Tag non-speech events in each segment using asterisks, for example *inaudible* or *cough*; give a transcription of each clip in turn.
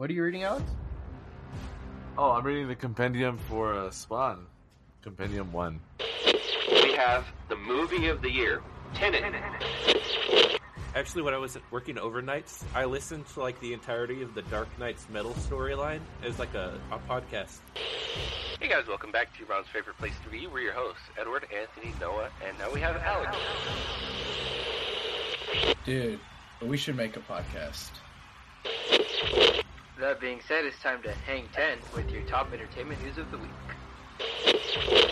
What are you reading, Alex? Oh, I'm reading the compendium for uh, Spawn. Compendium 1. We have the movie of the year, Tenet. Actually, when I was working overnights, I listened to like the entirety of the Dark Nights Metal storyline as like a, a podcast. Hey guys, welcome back to your mom's favorite place to be. We're your hosts, Edward, Anthony, Noah, and now we have Alex. Dude, we should make a podcast. That being said, it's time to hang 10 with your top entertainment news of the week.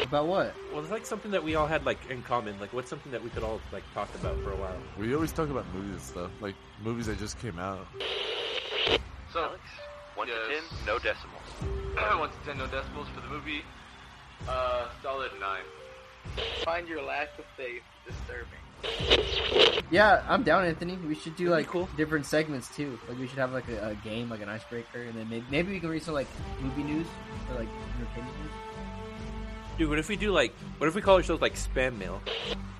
About what? Well, it's like something that we all had like in common. Like, what's something that we could all like talk about for a while? We always talk about movies and stuff, like movies that just came out. So, Alex, 1 to 10, no decimals. *clears throat* One to ten, no decimals for the movie. Uh, solid nine. Find your lack of faith disturbing. Yeah, I'm down, Anthony. We should do That'd like cool. different segments too. Like we should have like a, a game, like an icebreaker, and then maybe, maybe we can read some like movie news or like entertainment news. Dude, what if we do like, what if we call ourselves like spam mail?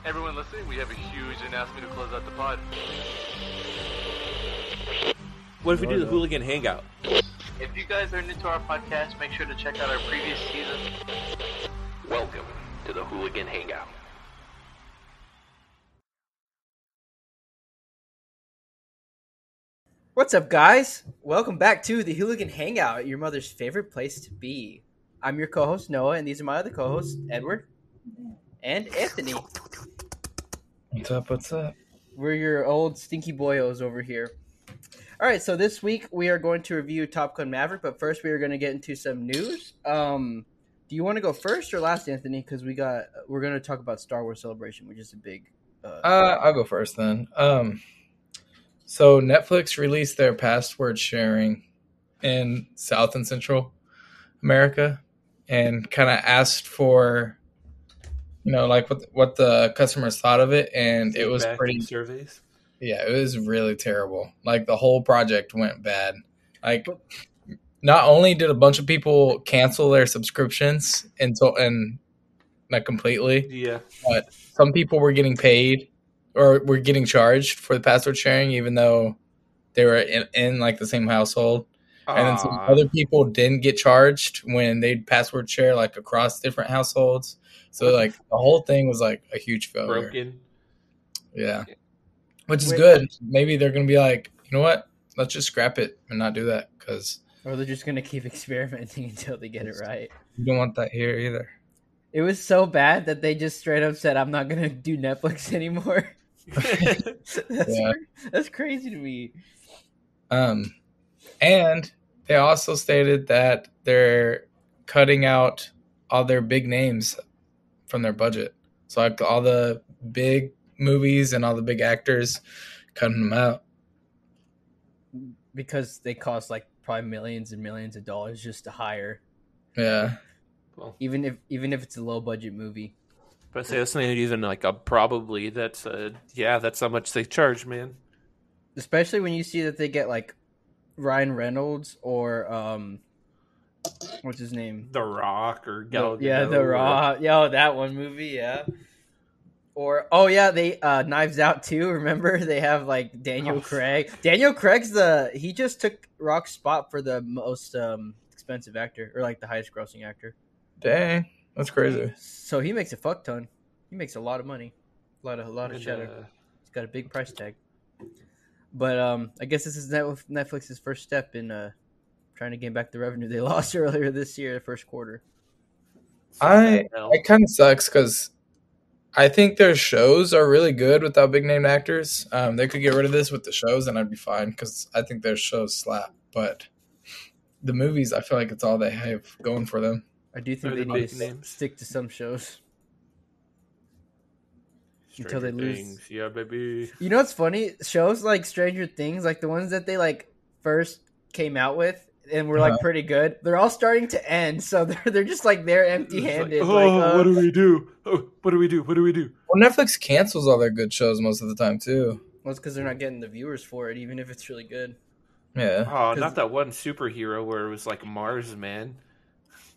Everyone listening, we have a huge announcement to close out the pod. What if we do the hooligan hangout? If you guys are new to our podcast, make sure to check out our previous season. Welcome to the Hooligan Hangout. What's up, guys? Welcome back to the Hooligan Hangout, your mother's favorite place to be. I'm your co-host Noah, and these are my other co-hosts Edward and Anthony. What's up? What's up? We're your old stinky boyos over here. All right, so this week we are going to review Top Gun Maverick, but first we are going to get into some news. Um, do you want to go first or last, Anthony? Because we got we're going to talk about Star Wars Celebration, which is a big. Uh, Uh, I'll go first then. Um, so Netflix released their password sharing in South and Central America, and kind of asked for, you know, like what what the customers thought of it, and it was pretty surveys. Yeah, it was really terrible. Like the whole project went bad. Like not only did a bunch of people cancel their subscriptions and so and not completely, Yeah. but some people were getting paid or were getting charged for the password sharing even though they were in, in like the same household. And then some other people didn't get charged when they'd password share like across different households. So like the whole thing was like a huge failure. broken. Yeah. Which is Wait. good. Maybe they're going to be like, you know what? Let's just scrap it and not do that because or they're just going to keep *laughs* experimenting until they get it right. you don't want that here either. It was so bad that they just straight up said, "I'm not going to do Netflix *laughs* anymore." *laughs* that's, Yeah. that's crazy to me. Um, and they also stated that they're cutting out all their big names from their budget. So like all the big movies and all the big actors, cutting them out. because they cost like probably millions and millions of dollars just to hire, Yeah. well, even if even if it's a low budget movie. But say that's not even like a probably. That's uh yeah. That's how much they charge, man. Especially when you see that they get like Ryan Reynolds or um, what's his name? The Rock or Gal yeah, The Rock. Raw. Yo, that one movie, yeah. Or oh yeah, they uh Knives Out too. *laughs* Remember they have like Daniel Oh. Craig. Daniel Craig's the he just took Rock's spot for the most um expensive actor or like the highest grossing actor. Dang. That's crazy. So he makes a fuck ton. He makes a lot of money, a lot of a lot of And, cheddar. uh, He's got a big price tag. But um, I guess this is Netflix's first step in uh trying to gain back the revenue they *laughs* lost earlier this year, the first quarter. I hell. it kind of sucks because I think their shows are really good without big name actors. Um, they could get rid of this with the shows, and I'd be fine because I think their shows slap. But the movies, I feel like it's all they have going for them. I do think They're they the need to names. stick to some shows. until they Stranger lose. Things, Yeah, baby. You know what's funny? Shows like Stranger Things, like the ones that they like first came out with and were like Uh-huh. pretty good, they're all starting to end. So *laughs* they're they're just like they're empty handed. It's Like, like, oh, uh, what do we do? Oh, what do we do? What do we do? Well, Netflix cancels all their good shows most of the time too. well, it's because they're not getting the viewers for it, even if it's really good. Yeah. Oh, not that one superhero where it was like Mars Man,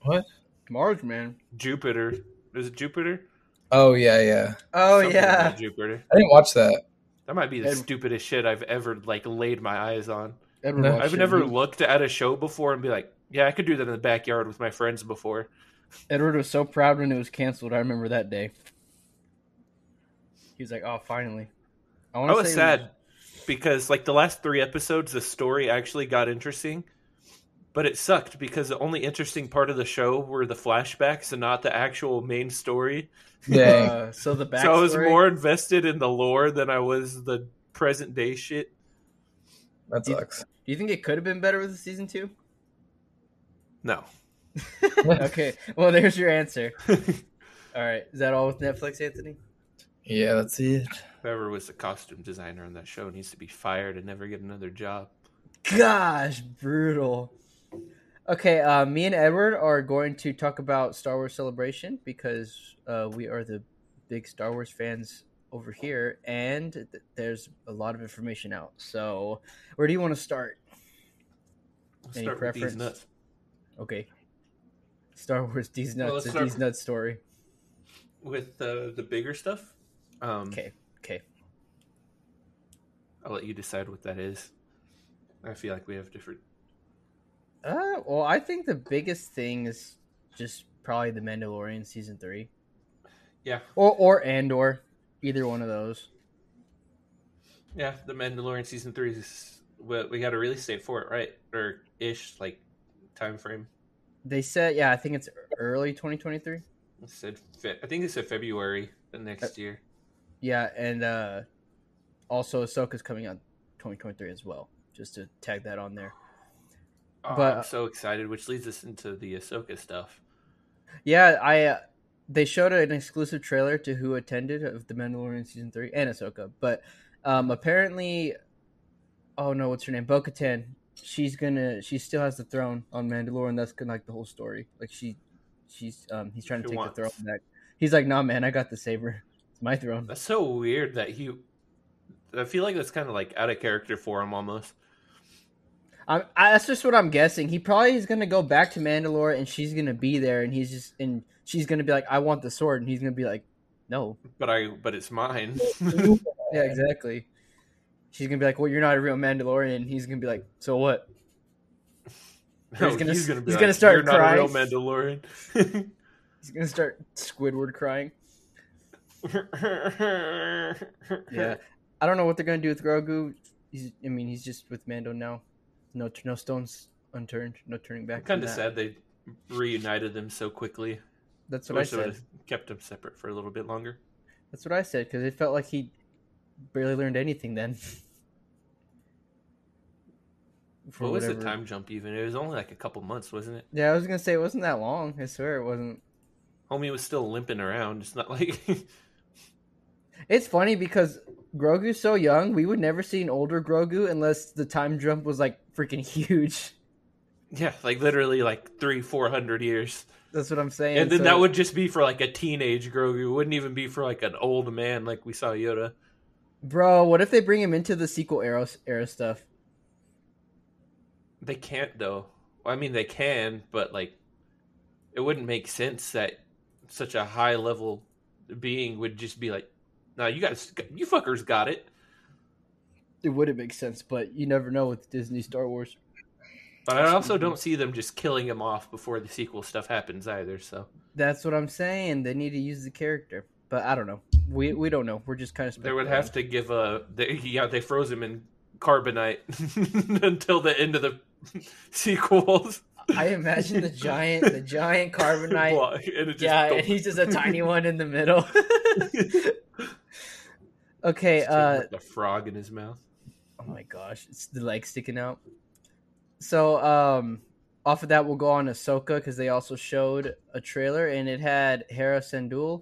What? Mars, man. Jupiter. Is it Jupiter? Oh yeah, yeah. Oh Something yeah. Jupiter. I didn't watch that. That might be the And- stupidest shit I've ever like laid my eyes on. Edward No. I've never He- looked at a show before and be like, yeah, I could do that in the backyard with my friends before. Edward was so proud when it was canceled. I remember that day. He was like, "Oh, finally." I wanna was say- sad because like the last three episodes, the story actually got interesting, but it sucked because the only interesting part of the show were the flashbacks and not the actual main story. Yeah. Uh, *laughs* so the backstory. So I was more invested in the lore than I was the present day shit. that You- sucks. Do you think it could have been better with the season two? No. *laughs* okay. Well, there's your answer. *laughs* All right. Is that all with Netflix, Anthony? Yeah, that's it. Whoever was the costume designer on that show needs to be fired and never get another job. Gosh, brutal. Okay, uh, me and Edward are going to talk about Star Wars Celebration because uh, we are the big Star Wars fans over here, and th- there's a lot of information out. So, where do you want to start? Let's Any start preference? nuts. Okay, Star Wars these Well, nuts, these nuts story. With uh, the bigger stuff, um, Okay, okay. I'll let you decide what that is. I feel like we have different. Uh, well, I think the biggest thing is just probably the Mandalorian season three, Yeah, or or Andor, either one of those. yeah. The Mandalorian season three is. We, we got a release date for it, right? Or ish, like time frame. They said, yeah, I think it's early 2023. It said, Fe- I think it said February the next year. Yeah, and uh also Ahsoka's coming out 2023 as well. Just to tag that on there. Oh, But- I'm so excited, which leads us into the Ahsoka stuff. Yeah, I uh, they showed an exclusive trailer to who attended of the Mandalorian season three and Ahsoka, but um apparently, oh no, what's her name? Bo-Katan. She's gonna. She still has the throne on Mandalore, and that's gonna like the whole story. Like she, she's um he's trying to She take wants- the throne back. He's like, nah, man, I got the saber. It's my throne. That's so weird that he. I feel like that's kind of like out of character for him almost. I'm, I, that's just what I'm guessing. He probably is gonna go back to Mandalore, and she's gonna be there, and he's just and she's gonna be like, "I want the sword," and he's gonna be like, "No." But I, but it's mine. Yeah, *laughs* exactly. She's gonna be like, "Well, you're not a real Mandalorian," and he's gonna be like, "So what?" No, *laughs* He's oh, gonna- he's gonna, be he's like, gonna start You're not a real crying." Mandalorian. *laughs* He's gonna start Squidward crying. Yeah, I don't know what they're gonna do with Grogu. He's, I mean, he's just with Mando now. No, no stones unturned. No turning back. Kind of that. sad they reunited them so quickly. That's I what I would said. have kept them separate for a little bit longer. That's what I said because it felt like he barely learned anything then. *laughs* What was the time jump even? It was only like a couple months, wasn't it? Yeah, I was gonna say it wasn't that long. I swear it wasn't. Homie was still limping around. It's not like *laughs* It's funny because Grogu's so young. We would never see an older Grogu unless the time jump was like freaking huge. yeah, like literally like three, four hundred years, That's what I'm saying. and then So- that would just be for like a teenage Grogu. It wouldn't even be for like an old man like we saw Yoda. bro. What if they bring him into the sequel era era stuff? They can't though. I mean, they can, but like, it wouldn't make sense that such a high level being would just be like, "No, you guys, you fuckers got it." It wouldn't make sense, but you never know with Disney Star Wars. But I also don't see them just killing him off before the sequel stuff happens either. So That's what I'm saying. They need to use the character, but I don't know. We we don't know. We're just kind of they would have to give a, they, yeah, they froze him in carbonite *laughs* until the end of the *laughs* sequels. I imagine the giant, the giant *laughs* carbonite. Blah, and it just yeah, don't- and he's just a tiny one in the middle. Okay. Uh, the frog in his mouth. oh my gosh, it's the leg sticking out. So, um, off of that, we'll go on Ahsoka because they also showed a trailer, and it had Hera Syndulla.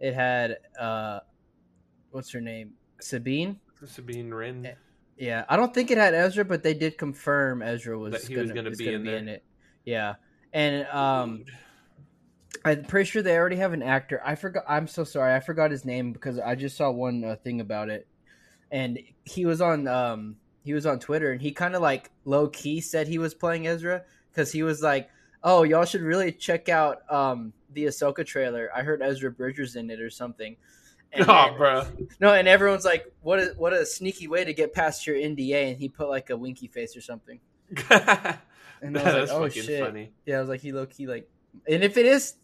It had uh, what's her name, Sabine. Sabine Wren. Eh, Yeah, I don't think it had Ezra, but they did confirm Ezra was That he gonna, was gonna was be in be in it. Yeah, and um, I'm pretty sure they already have an actor. I forgot. I'm so sorry. I forgot his name because I just saw one uh, thing about it, and he was on um he was on Twitter and he kind of like low key said he was playing Ezra because he was like, "Oh, y'all should really check out um the Ahsoka trailer. I heard Ezra Bridger's in it or something." And Oh, then- bro. No, and everyone's like, "What a what a sneaky way to get past your NDA," and he put like a winky face or something. *laughs* And I was That's like, "Oh shit!" funny. Yeah, I was like, "He low key like," and if it is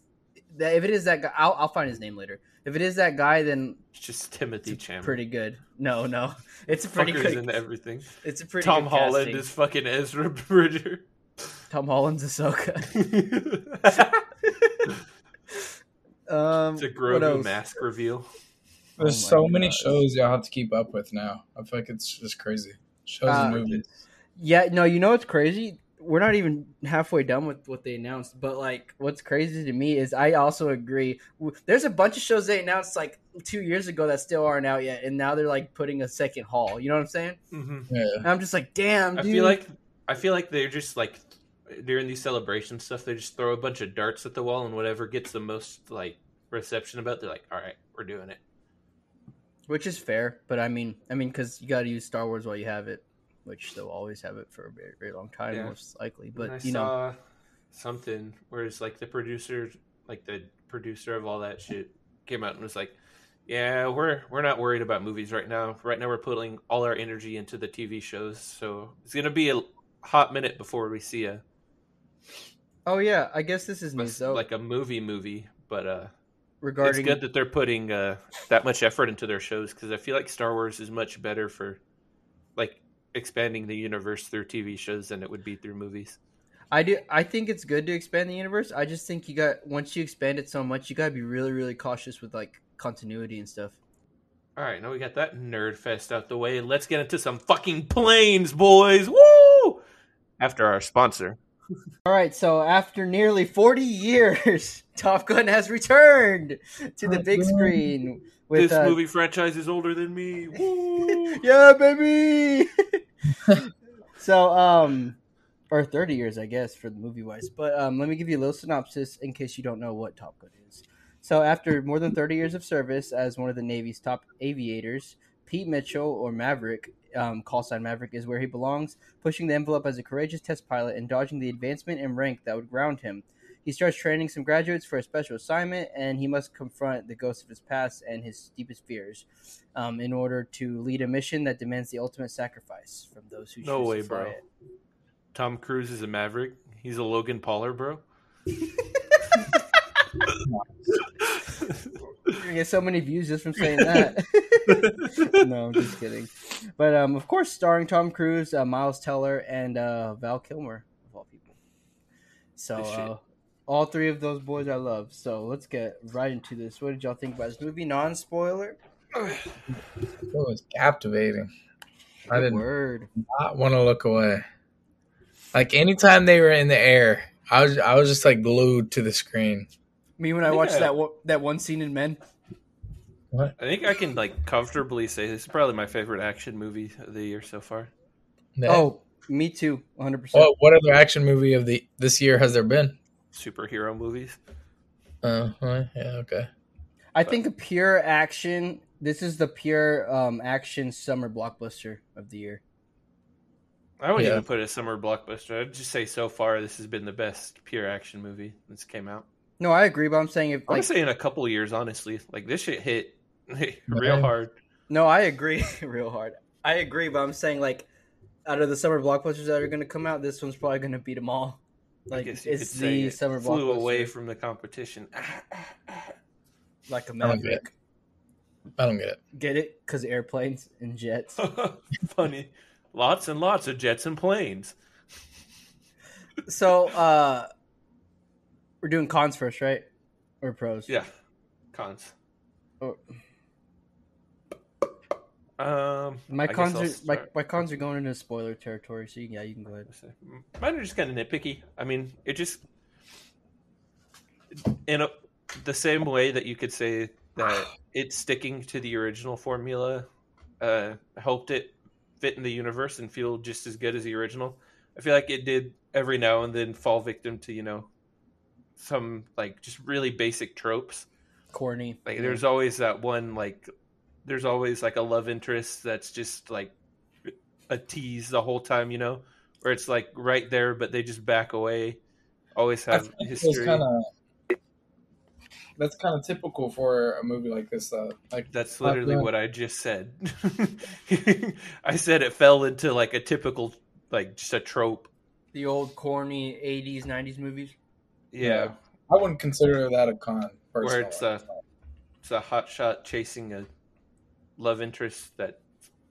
that, if it is that guy, I'll, I'll find his name later. If it is that guy, then It's just Timothy it's Chalamet. pretty good. No, no, *laughs* it's a pretty Fuckers good. in *laughs* everything. It's a pretty Tom good Holland casting. is fucking Ezra Bridger. Tom Holland's Ahsoka. *laughs* it's Um, a Grogu mask reveal. There's Oh my so many gosh. shows y'all have to keep up with now. I feel like it's just crazy. Shows Uh, and movies. Yeah, no, you know what's crazy? We're not even halfway done with what they announced, but like, what's crazy to me is I also agree. There's a bunch of shows they announced like two years ago that still aren't out yet, and now they're like putting a second haul. You know what I'm saying? hmm Yeah. And I'm just like, damn, I feel like I feel like they're just like during these celebration stuff, they just throw a bunch of darts at the wall, and whatever gets the most like reception about, they're like, "All right, we're doing it." which is fair, but I mean, I mean, because you got to use Star Wars while you have it, which they'll always have it for a very, very long time, Yeah. most likely. But I you know, saw something where it's like the producer, like the producer of all that shit, came out and was like, "Yeah, we're we're not worried about movies right now. Right now, we're putting all our energy into the TV shows. So it's gonna be a hot minute before we see a oh yeah, I guess this is news though. like a movie movie, but uh." regarding it's good that they're putting uh, that much effort into their shows because I feel like Star Wars is much better for like expanding the universe through TV shows than it would be through movies. I do. I think it's good to expand the universe. I just think you got once you expand it so much, you got to be really, really cautious with like continuity and stuff. All right, now we got that nerd fest out the way. Let's get into some fucking planes, boys. Woo! After our sponsor. All right, so after nearly 40 years, *laughs* Top Gun has returned to the big screen with this uh, movie franchise is older than me. *laughs* Woo! yeah, baby. *laughs* so, um, or 30 years, I guess, for the movie wise. But um, let me give you a little synopsis in case you don't know what Top Gun is. So, after more than 30 years of service as one of the Navy's top aviators, Pete Mitchell, or Maverick, um, call sign Maverick, is where he belongs, pushing the envelope as a courageous test pilot and dodging the advancement and rank that would ground him. He starts training some graduates for a special assignment, and he must confront the ghosts of his past and his deepest fears um, in order to lead a mission that demands the ultimate sacrifice from those who No choose way, to bro. it. Tom Cruise is a maverick. He's a Logan Pauler, bro. *laughs* *laughs* You're gonna get so many views just from saying that. *laughs* *laughs* no, I'm just kidding. But um, of course, starring Tom Cruise, uh, Miles Teller, and uh, Val Kilmer of all people. So uh, all three of those boys I love. So let's get right into this. What did y'all think about this movie? Non spoiler. It was captivating. I did Word. not want to look away. Like anytime they were in the air, I was I was just like glued to the screen. Me when I watched Yeah. that one, that one scene in Men. What? I think I can like comfortably say this is probably my favorite action movie of the year so far. Oh, me too. 100. percent what what other action movie of the this year has there been? Superhero movies. Uh, huh, yeah, okay. I think a pure action. This is the pure um, action summer blockbuster of the year. I wouldn't Yeah. even put it a summer blockbuster. I'd just say so far this has been the best pure action movie that's came out. No, I agree, but I'm saying if I like saying in a couple of years, honestly. Like this shit hit *laughs* real Right. hard. no, I agree *laughs* real hard. I agree, but I'm saying like out of the summer blockbusters that are going to come out, this one's probably going to beat them all. I Like guess you it's could say the it summer flew away from the competition. *laughs* like a I don't get maverick. it. I don't get it. Get it? Because airplanes and jets. Funny. Lots and lots of jets and planes. so uh we're doing cons first, right? Or pros? Yeah. Cons. Oh. Um, My I cons are my, my cons are going into spoiler territory, so you, yeah, you can go ahead. Mine are just kind of nitpicky. I mean, it just in a, the same way that you could say that *sighs* it's sticking to the original formula uh, helped it fit in the universe and feel just as good as the original. I feel like it did every now and then fall victim to you know some like just really basic tropes. Corny. Like Yeah. there's always that one like there's always like a love interest that's just like a tease the whole time, you know, where it's like right there but they just back away. Always have feel like it was history. kind of that's kind of typical for a movie like this. Uh, like That's literally what I just said. *laughs* I said it fell into like a typical, like just a trope. The old corny '80s, '90s movies. Yeah, Yeah. I wouldn't consider that a con. where Personally. it's a it's a hot shot chasing a love interest that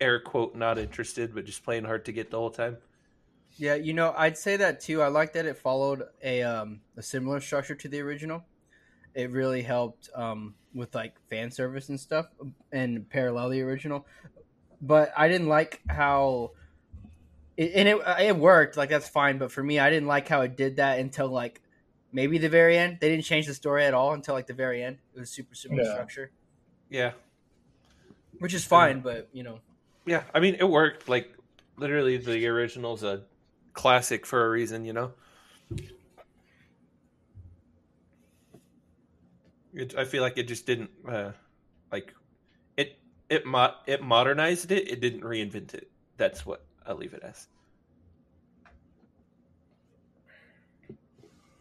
air quote not interested, but just playing hard to get the whole time. Yeah, you know, I'd say that too. I like that it followed a um a similar structure to the original. It really helped um with like fan service and stuff and parallel the original. But I didn't like how it, and it it worked, like that's fine, but for me I didn't like how it did that until like maybe the very end. They didn't change the story at all until like the very end. It was super similar Yeah. structure, Yeah, which is fine, but you know, yeah. I mean, it worked. Like literally, the original's a classic for a reason. You know. It, I feel like it just didn't uh, like it. It mo- it modernized it. It didn't reinvent it. That's what I'll leave it as.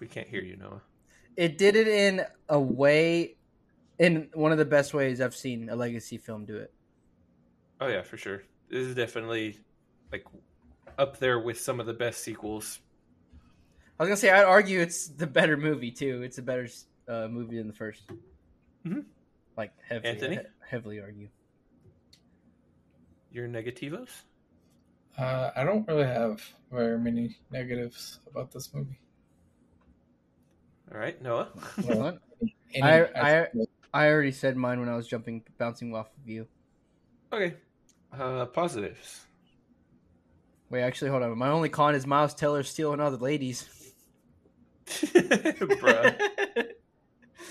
Can't hear you, Noah. it did it in a way in one of the best ways I've seen a legacy film do it. Oh yeah, for sure. This is definitely like up there with some of the best sequels. I was gonna say I'd argue it's the better movie too. It's a better uh, movie than the 1st Mhm. Like heavily, Anthony? he- heavily argue. Your negativos? Uh, I don't really have very many negatives about this movie. All right, Noah. What? *laughs* I- I- I already said mine when I was jumping, bouncing off of you. okay. Uh, positives. Wait, actually, hold on. My only con is Miles Teller stealing all the ladies. *laughs* Bruh.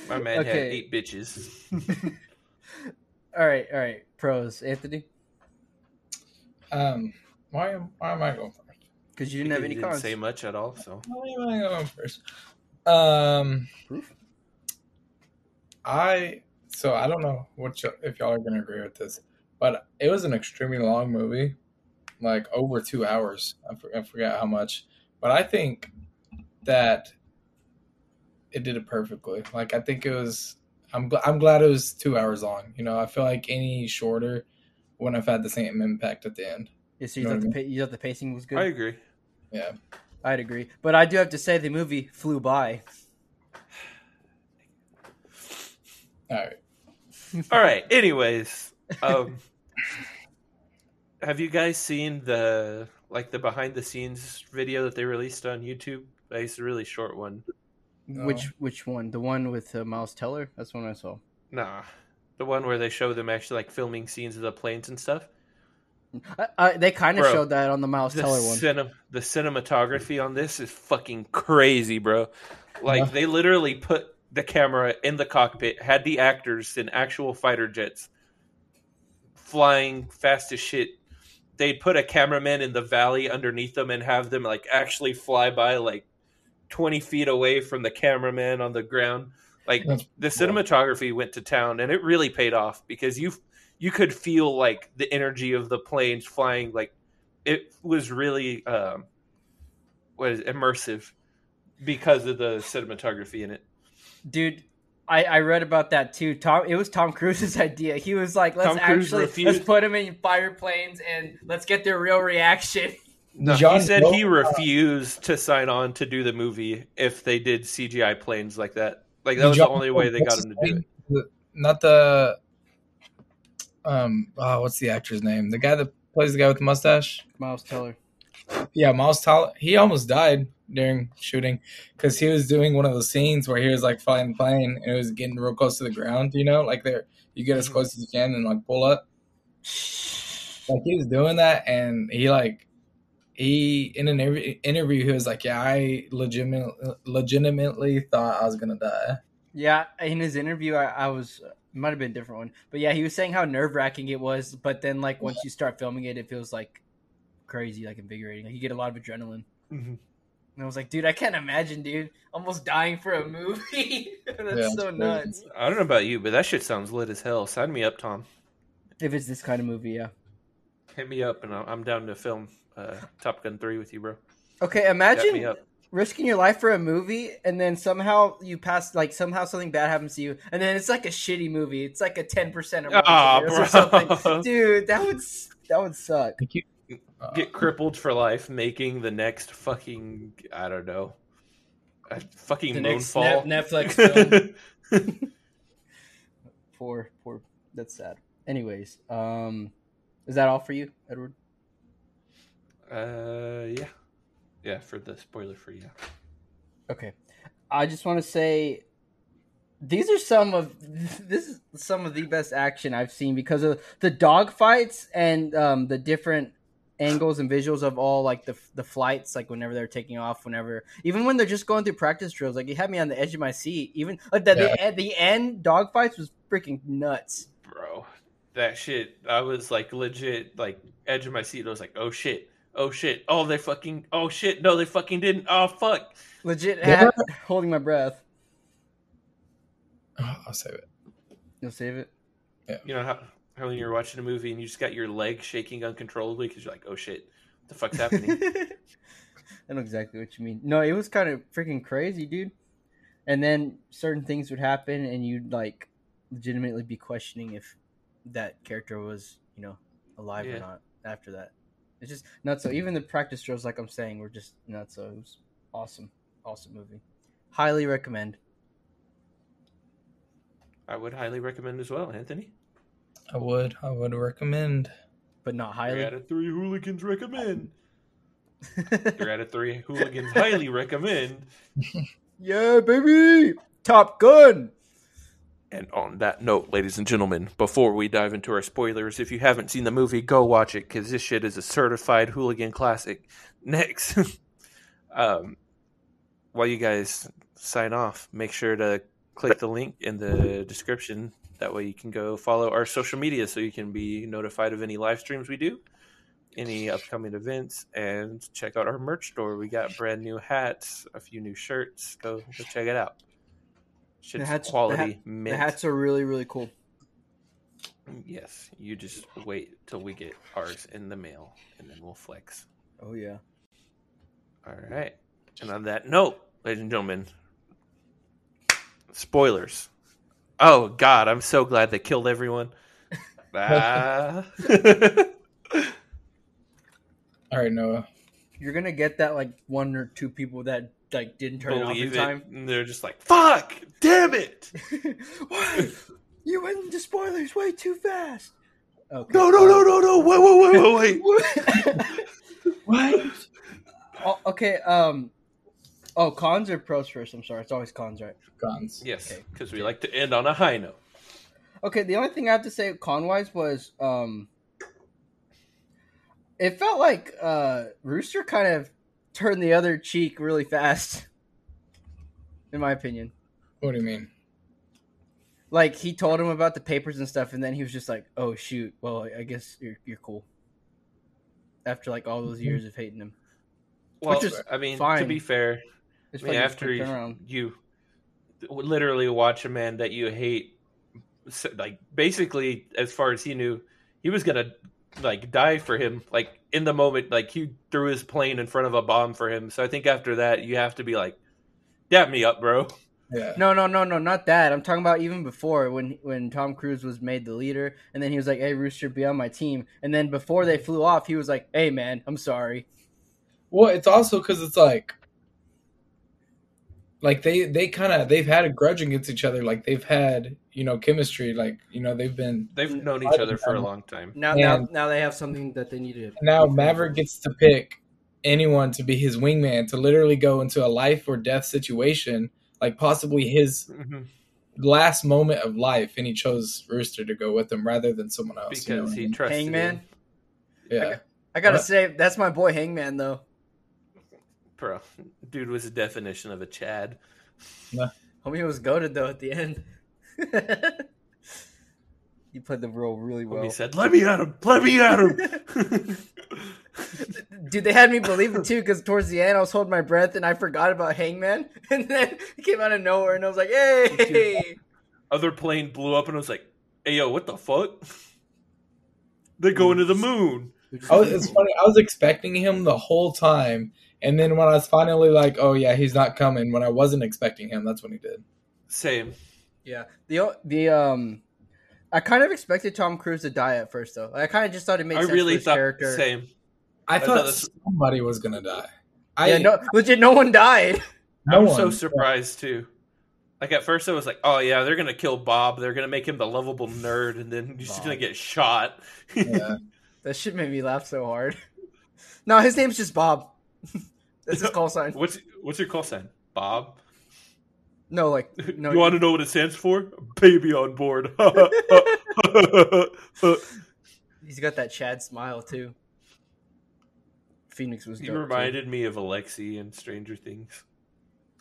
My man had eight bitches. *laughs* all right, all right. Pros, Anthony, um, why am why am I going first? because you didn't have any you didn't cons. say much at all, so Why am I going first? Um, Proof? I so I don't know what y- if y'all are gonna agree with this, but it was an extremely long movie, like over two hours. I, for, I forgot how much, but I think that it did it perfectly. Like I think it was. I'm gl- I'm glad it was two hours long. You know, I feel like any shorter wouldn't have had the same impact at the end. Yeah, so you Know thought the what I pa- you thought the pacing was good. I agree. Yeah. I'd agree, but I do have to say the movie flew by. All right. All right. Anyways, um, have you guys seen the like the behind the scenes video that they released on YouTube? It's a really short one. Which which one? The one with uh, Miles Teller? That's the one I saw. Nah, the one where they show them actually like filming scenes of the planes and stuff. I, I, they kind of Bro, showed that on the Miles The, Teller one. cinem- the cinematography on this is fucking crazy, bro. Like Yeah. they literally put the camera in the cockpit, had the actors in actual fighter jets flying fast as shit. They'd put a cameraman in the valley underneath them and have them like actually fly by like twenty feet away from the cameraman on the ground. Like That's the cool. cinematography went to town and it really paid off because you you could feel like the energy of the planes flying like it was really um what is it, immersive because of the cinematography in it Dude, I, I read about that too. Tom, it was Tom Cruise's *laughs* idea. He was like, "Let's Tom actually refused- let's put him in fire planes and let's get their real reaction." *laughs* no, Did y'all he said know- he refused to sign on to do the movie if they did cgi planes like that like that Did was the only way they got him to do it The- Not the um. Oh, what's the actor's name? The guy that plays the guy with the mustache. Miles Teller. Yeah, Miles Teller. He almost died during shooting because he was doing one of those scenes where he was like flying the plane and it was getting real close to the ground. You know, like there, you get as close as you can and like pull up. Like he was doing that, and he like he in an interview, he was like, "Yeah, I legitimately legitimately thought I was gonna die." Yeah, in his interview, I, I was it might have been a different one, but yeah, he was saying how nerve wracking it was. But then, like once you start filming it, it feels like crazy, like invigorating. Like you get a lot of adrenaline. Mhm. And I was like, dude, I can't imagine, dude, almost dying for a movie. *laughs* That's Yeah, so crazy. nuts. i don't know about you but that shit sounds lit as hell sign me up tom If it's this kind of movie, yeah. hit me up and i'm I'm down to film uh, top gun 3 with you bro Okay, Set me imagine up risking your life for a movie and then somehow you pass like somehow something bad happens to you and then it's like a shitty movie. It's like a ten percent of Aw, or bro. something. *laughs* Dude, that would that would suck. You. Get crippled for life, making the next fucking I don't know, a fucking The next Moonfall Netflix *laughs* film. Poor poor that's sad. Anyways, um is that all for you, Edward? uh, yeah, yeah. For the spoiler free, yeah. Okay. I just want to say these are some of this is some of the best action I've seen because of the dog fights and um, the different angles and visuals of all like the the flights like whenever they're taking off whenever even when they're just going through practice drills like it had me on the edge of my seat even like the, the at the end dog fights was freaking nuts bro. That shit, I was like legit, like edge of my seat. I was like, oh shit, oh shit, oh they fucking, oh shit, no they fucking didn't. Oh fuck. legit Yeah. had, holding my breath Oh, I'll save it. you'll save it Yeah. You know how how when you're watching a movie and you just got your leg shaking uncontrollably because you're like, oh shit, what the fuck's happening? *laughs* I know exactly what you mean. No, it was kind of freaking crazy, dude. And then certain things would happen, and you'd like legitimately be questioning if that character was, you know, alive Yeah. or not after that. It's just nuts. So even the practice drills, like I'm saying, were just nuts. So it was awesome, awesome movie. Highly recommend. I would highly recommend as well, Anthony. I would. I would recommend. But not Three highly. out of three hooligans recommend. Three out of three hooligans highly recommend. *laughs* yeah, baby. Top Gun. And on that note, ladies and gentlemen, before we dive into our spoilers, if you haven't seen the movie, go watch it because this shit is a certified hooligan classic. *laughs* Next, *laughs* um, while you guys sign off, make sure to click the link in the description. That way, you can go follow our social media so you can be notified of any live streams we do, any upcoming events, and check out our merch store. We got brand new hats, a few new shirts. Go, go check it out. Shit's hats- the quality. hat- mint. The hats are really, really cool. Yes, you just wait till we get ours in the mail, and then we'll flex. Oh yeah. All right. And on that note, ladies and gentlemen, spoilers. Oh God, I'm so glad they killed everyone. *laughs* Ah. All right, Noah. You're gonna get that like one or two people that like didn't turn it off in it. time. And they're just like, "Fuck, damn it! *laughs* Why? *laughs* You went into spoilers way too fast. Okay. No, no, no, no, no! Wait, wait, wait, wait, wait!" *laughs* What? oh, okay. Um. Oh, cons or pros first? I'm sorry. It's always cons, right? Cons. Yes, Okay. because we like to end on a high note. Okay. The only thing I have to say con wise was um. It felt like uh Rooster kind of turned the other cheek really fast. *laughs* In my opinion. What do you mean? Like he told him about the papers and stuff, and then he was just like, "Oh shoot, well I guess you're you're cool." After like all those mm-hmm. years of hating him, Well, Which is I mean, to fine. be fair, it's I mean, after you, you literally watch a man that you hate, like basically, as far as he knew, he was gonna like die for him. Like in the moment, like he threw his plane in front of a bomb for him. So I think after that, you have to be like, "Dap me up, bro." Yeah. No, no, no, no, not that. I'm talking about even before when when Tom Cruise was made the leader, and then he was like, "Hey, Rooster, be on my team." And then before they flew off, he was like, "Hey, man, I'm sorry." Well, it's also because it's like, like they they kind of they've had a grudge against each other. Like they've had you know chemistry. Like you know they've been They've known each other for a long time. Now, now, And- now they have something that they need to. now Maverick gets to pick anyone to be his wingman to literally go into a life or death situation, like possibly his Mhm. last moment of life, and he chose Rooster to go with him rather than someone else. you know Because I he mean? trusted Hangman. him. yeah. I gotta What? say, that's my boy Hangman, though. Bro, dude was a definition of a Chad. Homie was goaded though at the end. *laughs* he played the role really well. he said, "Let me at him! Let me at him!" *laughs* Dude, they had me believe it too because towards the end I was holding my breath and I forgot about Hangman, *laughs* and then he came out of nowhere and I was like, "Hey!" other plane blew up and I was like, "Hey yo, what the fuck? They're going to the moon." I was, it's funny. I was expecting him the whole time, And then when I was finally like, oh yeah, he's not coming, when I wasn't expecting him, that's when he did. Same. Yeah. The the um, I kind of expected Tom Cruise to die at first though. Like, I kind of just thought it made I sense really for his thought character. same. I, I thought thought this- somebody was gonna die. I Yeah, no, legit, no one died. *laughs* no I'm so one. surprised too. Like at first, I was like, "Oh yeah, they're gonna kill Bob. They're gonna make him the lovable nerd, and then he's just gonna get shot." *laughs* Yeah. That shit made me laugh so hard. *laughs* No, his name's just Bob. *laughs* That's his call sign. what's what's your call sign, Bob? No, like *laughs* no. you want to know what it stands for? Baby on board. *laughs* He's got that Chad smile too. Phoenix was. he dope, too. reminded me of Alexei in Stranger Things.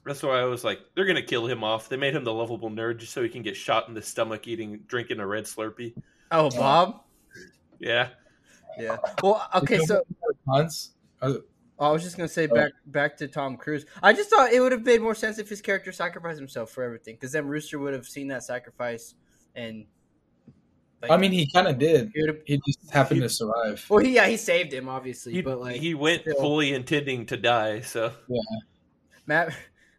That's why I was like, they're gonna kill him off. They made him the lovable nerd just so he can get shot in the stomach eating drinking a red Slurpee. Oh, Bob. Yeah, Yeah. Well, okay. So Hans? I was just gonna say back back to Tom Cruise. I just thought it would have made more sense if his character sacrificed himself for everything, because then Rooster would have seen that sacrifice and. like, I mean, he kind of did. he He just happened He- to survive. well, he yeah, he saved him obviously, he, but like he went still. fully intending to die. So yeah, Ma-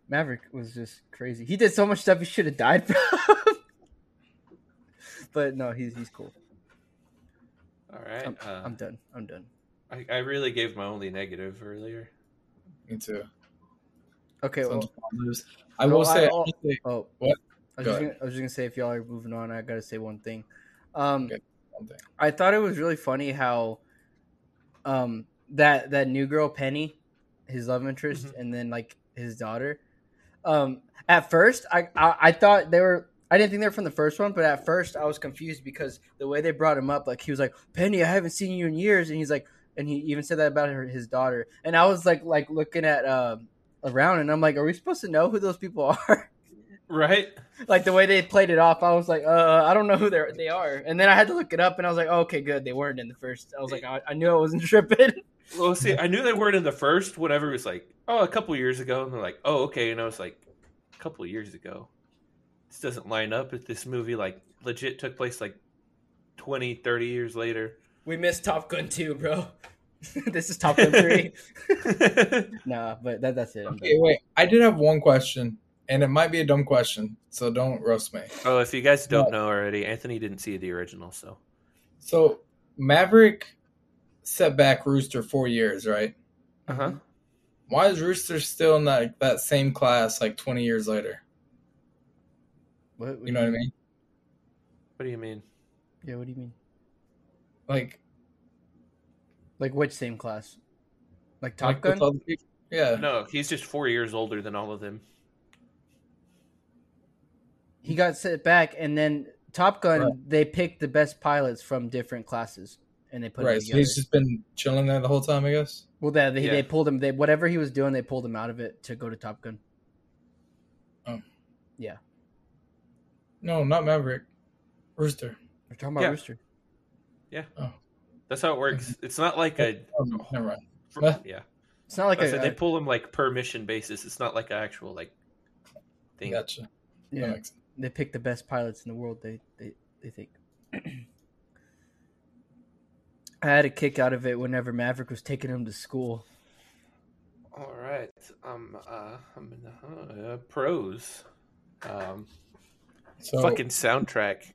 Maverick was just crazy. He did so much stuff he should have died from. *laughs* but no, he's he's cool. all right, I'm, uh, I'm done. I'm done. I, I really gave my only negative earlier. Me too. Okay. Some Well, positives. I well, will say, I- I will say oh, What? I was, Go just gonna, I was just gonna say if y'all are moving on, I gotta say one thing. Um, Okay, one thing. I thought it was really funny how, um, that that new girl Penny, his love interest, Mm-hmm. and then like his daughter. Um, at first, I, I I thought they were. I didn't think they were from the first one, but at first I was confused because the way they brought him up, like he was like, "Penny, I haven't seen you in years," and he's like, and he even said that about her, his daughter, and I was like, like looking at um around, and I'm like, are we supposed to know who those people *laughs* are? Right? like the way they played it off, I was like, uh, I don't know who they are they are, and then I had to look it up, and I was like, oh, okay, good, they weren't in the first. I was like, I, I knew I wasn't *laughs* tripping. Well, see, I knew they weren't in the first. Whatever it was like, oh, a couple years ago, and they're like, oh, okay, and I was like, a couple years ago. This doesn't line up. If this movie like legit took place like 20, 30 years later. We missed Top Gun two, bro. *laughs* this is Top Gun three. *laughs* nah, but that, that's it. I'm Okay, wait. I did have one question, and it might be a dumb question, so don't roast me. oh, if you guys don't What? know already, Anthony didn't see the original, so So Maverick set back Rooster four years, right? uh huh. Why is Rooster still in that that same class like twenty years later? What, You know what I mean? What do you mean? Yeah, what do you mean? Like Like which same class? Like Top like Gun? all the people- Yeah. No, he's just four years older than all of them. He got set back, and then Top Gun. Right. They picked the best pilots from different classes, and they put them right. So together. he's just been chilling there the whole time, I guess. Well, they, they, Yeah. they pulled him. They whatever he was doing, they pulled him out of it to go to Top Gun. Oh, yeah. No, not Maverick. Rooster. We're talking about Yeah. Rooster. That's how it works. It's not like a Oh, never mind. Huh? yeah. It's not like I a, said they pull them like per mission basis. It's not like an actual like thing. Gotcha. Yeah. makes. They pick the best pilots in the world. They they they think. *clears throat* I had a kick out of it whenever Maverick was taking him to school. All right. Um. Uh. I'm in the uh, pros. Um. So fucking soundtrack.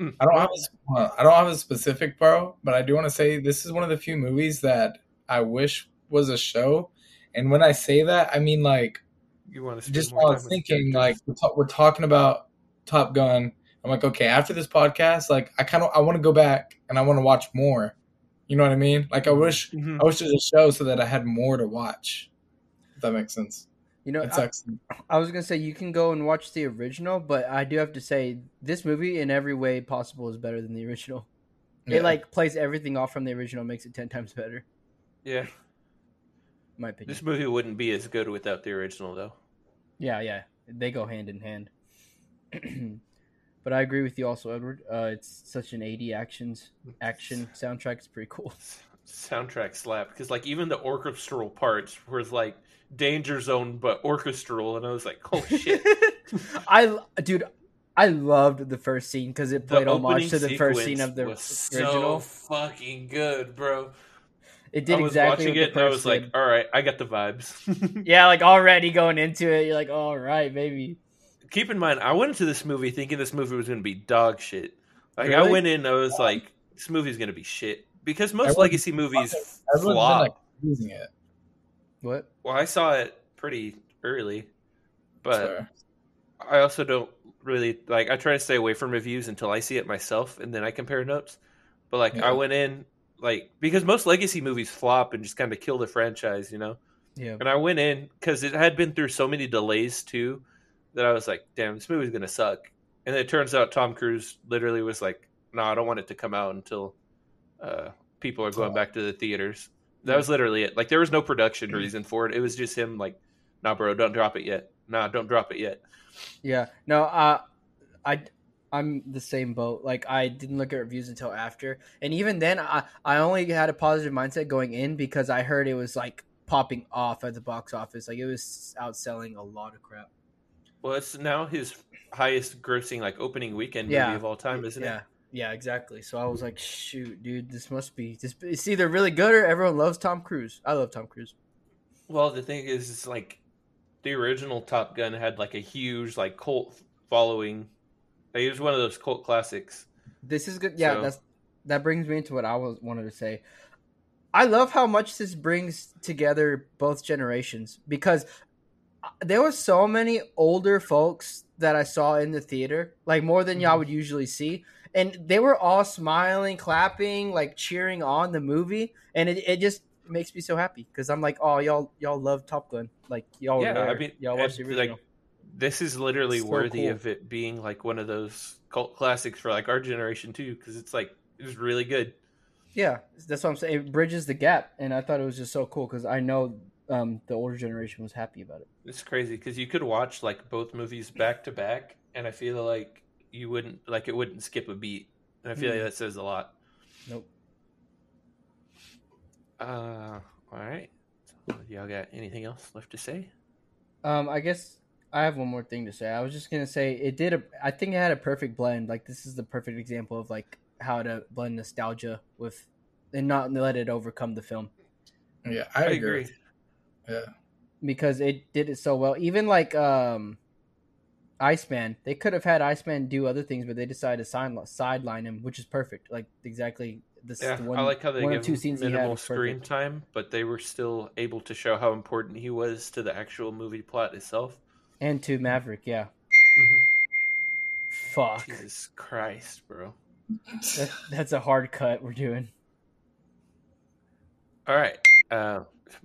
I don't have a, I don't have a specific pro, but I do want to say this is one of the few movies that I wish was a show. And when I say that, I mean like You want to just while I was thinking, like we're, ta- we're talking about Top Gun. I'm like, okay, after this podcast, like I kind of I want to go back and I want to watch more. You know what I mean? Like I wish Mhm. I wish there's a show so that I had more to watch. If that makes sense. You know, It's I, excellent. I was gonna say you can go and watch the original, but I do have to say this movie in every way possible is better than the original. Yeah. It like plays everything off from the original, makes it ten times better. Yeah. My opinion. This movie wouldn't be as good without the original, though. Yeah, yeah, they go hand in hand. *clears throat* but I agree with you also, Edward. Uh, it's such an 80 actions action soundtrack. It's pretty cool. *laughs* Soundtrack slap because like even the orchestral parts was like Danger Zone but orchestral, and I was like, oh *laughs* shit. I, dude, I loved the first scene because it played homage to the first scene of the was original. So fucking good, bro. It did I was exactly watching it and I was like, all right, I got the vibes. *laughs* yeah, like already going into it, you're like, all right, baby. Keep in mind, I went into this movie thinking this movie was going to be dog shit. Like I went in, I was like, this movie's going to be shit because most Everyone- legacy movies Everyone's been flop. like using it. What? Well, I saw it pretty early, but so. I also don't really like. I try to stay away from reviews until I see it myself, and then I compare notes. But like, Yeah. I went in like because most legacy movies flop and just kind of kill the franchise, you know. Yeah. And I went in because it had been through so many delays too that I was like, "Damn, this movie's gonna suck." And it turns out Tom Cruise literally was like, "No, I don't want it to come out until uh, people are going Oh. back to the theaters." That was literally it. Like there was no production reason for it. It was just him like, "Nah, bro, don't drop it yet. Nah, don't drop it yet." Yeah. No, uh, I, I'm the same boat. Like I didn't look at reviews until after, and even then, I I only had a positive mindset going in because I heard it was like popping off at the box office. Like it was outselling a lot of crap. Well, it's now his highest grossing like opening weekend movie Yeah. of all time, isn't yeah. it? Yeah, exactly. So I was like, shoot, dude, this must be this. It's either really good or everyone loves Tom Cruise. I love Tom Cruise. Well, the thing is, it's like the original Top Gun had like a huge like cult following. It was one of those cult classics. This is good. Yeah, So- that's that brings me into what I was wanted to say. I love how much this brings together both generations because uh, there was so many older folks that I saw in the theater, like more than y'all would usually see, and they were all smiling, clapping, like cheering on the movie, and it, it just makes me so happy because I'm like, oh, y'all y'all love Top Gun, like y'all yeah, were I mean, y'all watched the and, original. like this is literally So worthy cool. of it being like one of those cult classics for like our generation too, because it's like it was really good. Yeah, that's what I'm saying. It bridges the gap, and I thought it was just so cool because I know um, the older generation was happy about it. It's crazy because you could watch like both movies back to back, and I feel like you wouldn't like it wouldn't skip a beat, and I feel Hmm. like that says a lot. Nope. Uh, all right. So, y'all got anything else left to say? Um, I guess I have one more thing to say. I was just gonna say it did a. I think it had a perfect blend. Like this is the perfect example of like how to blend nostalgia with, and not let it overcome the film Yeah, I, I agree. agree. Yeah. because it did it so well. Even like um, Iceman, they could have had Iceman do other things, but they decided to sign, sideline him, which is perfect. Like exactly this. Yeah, the one, I like how they or give two him scenes he had minimal screen perfect. time, but they were still able to show how important he was to the actual movie plot itself. and to Maverick. Yeah, Mhm. fuck. Jesus Christ, bro! That, that's a hard cut we're doing. All right, uh,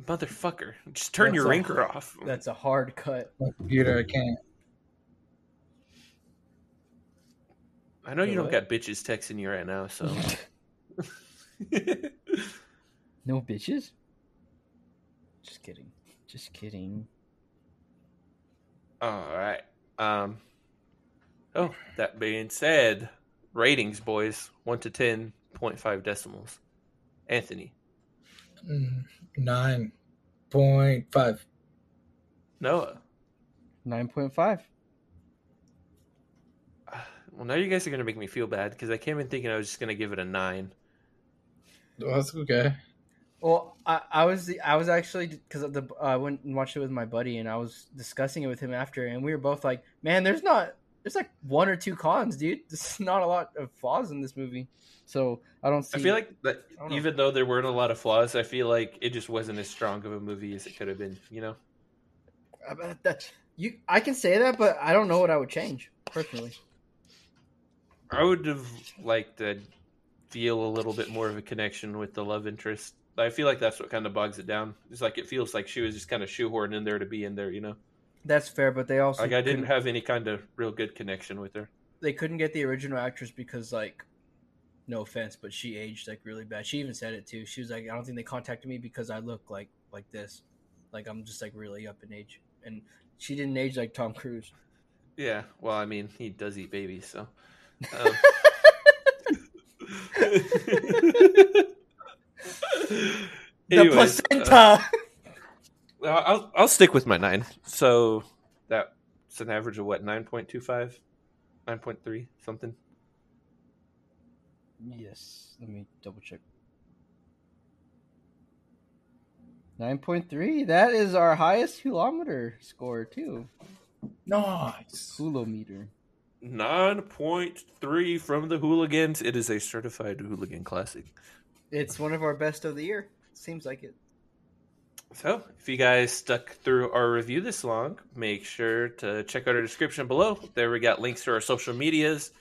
motherfucker, just turn That's your a- ringer off. That's a hard cut. My computer, I can't. I know you Wait, don't what? got bitches texting you right now, so. *laughs* No bitches? Just kidding. Just kidding. All right. Um. Oh, that being said, ratings, boys, one to ten point five decimals. Anthony, Mm, Nine point five. Noah. 9.5. Well, now you guys are gonna make me feel bad because I came in thinking I was just gonna give it a nine. Well, that's okay. Well, I, I was I was actually because the I went and watched it with my buddy and I was discussing it with him after and we were both like, man, there's not there's like one or two cons, dude. *laughs* There's not a lot of flaws in this movie, so I don't see. I feel like that I know. even though there weren't a lot of flaws, I feel like it just wasn't as strong of a movie as it could have been. You know. Uh, that you I can say that, but I don't know what I would change personally. I would have liked to feel a little bit more of a connection with the love interest. I feel like that's what kind of bogs it down. It's like it feels like she was just kind of shoehorned in there to be in there, you know. That's fair, but they also Like I didn't have any kind of real good connection with her. they couldn't get the original actress because like no offense but she aged like really bad she even said it too she was like i don't think they contacted me because i look like like this like i'm just like really up in age and she didn't age like tom cruise Yeah, well, I mean, he does eat babies, so. Oh. *laughs* Anyways, the placenta. Uh, I'll I'll stick with my nine. So that's an average of what 9.25, 9.3, something. Yes, let me double check. 9.3. That is our highest kilometer score, too. Nice. Kilometer. 9.3 from the hooligans. It is a certified hooligan classic. It's one of our best of the year. Seems like it. So, if you guys stuck through our review this long, make sure to check out our description below. There we got links to our social medias.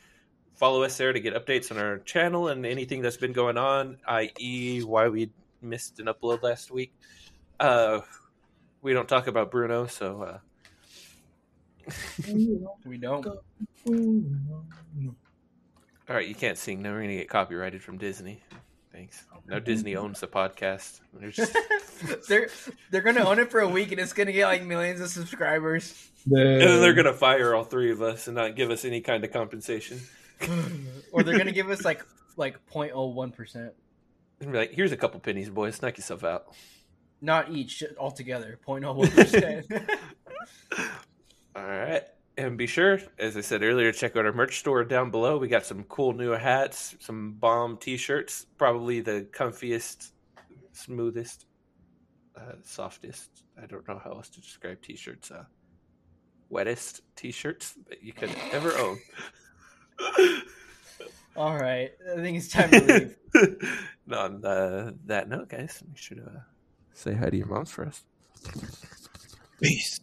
Follow us there to get updates on our channel and anything that's been going on, i.e., why we missed an upload last week. Uh, we don't talk about Bruno, so uh, we don't. all right, you can't sing. Now we're gonna get copyrighted from Disney. Thanks. Now Disney owns the podcast. They're just *laughs* they're they're gonna own it for a week and it's gonna get like millions of subscribers. and then they're gonna fire all three of us and not give us any kind of compensation. or they're gonna give us like like 0.01 percent. And be like, here's a couple pennies, boys. Knock yourself out. Not each, altogether, 0.01 percent. *laughs* All right. And be sure, as I said earlier, check out our merch store down below. We got some cool new hats, some bomb t shirts, probably the comfiest, smoothest, uh, softest. I don't know how else to describe t shirts. Uh, wettest t shirts that you could ever own. *laughs* All right, I think it's time to leave. *laughs* And on uh, that note, guys, make sure to uh, say hi to your moms for us. Peace.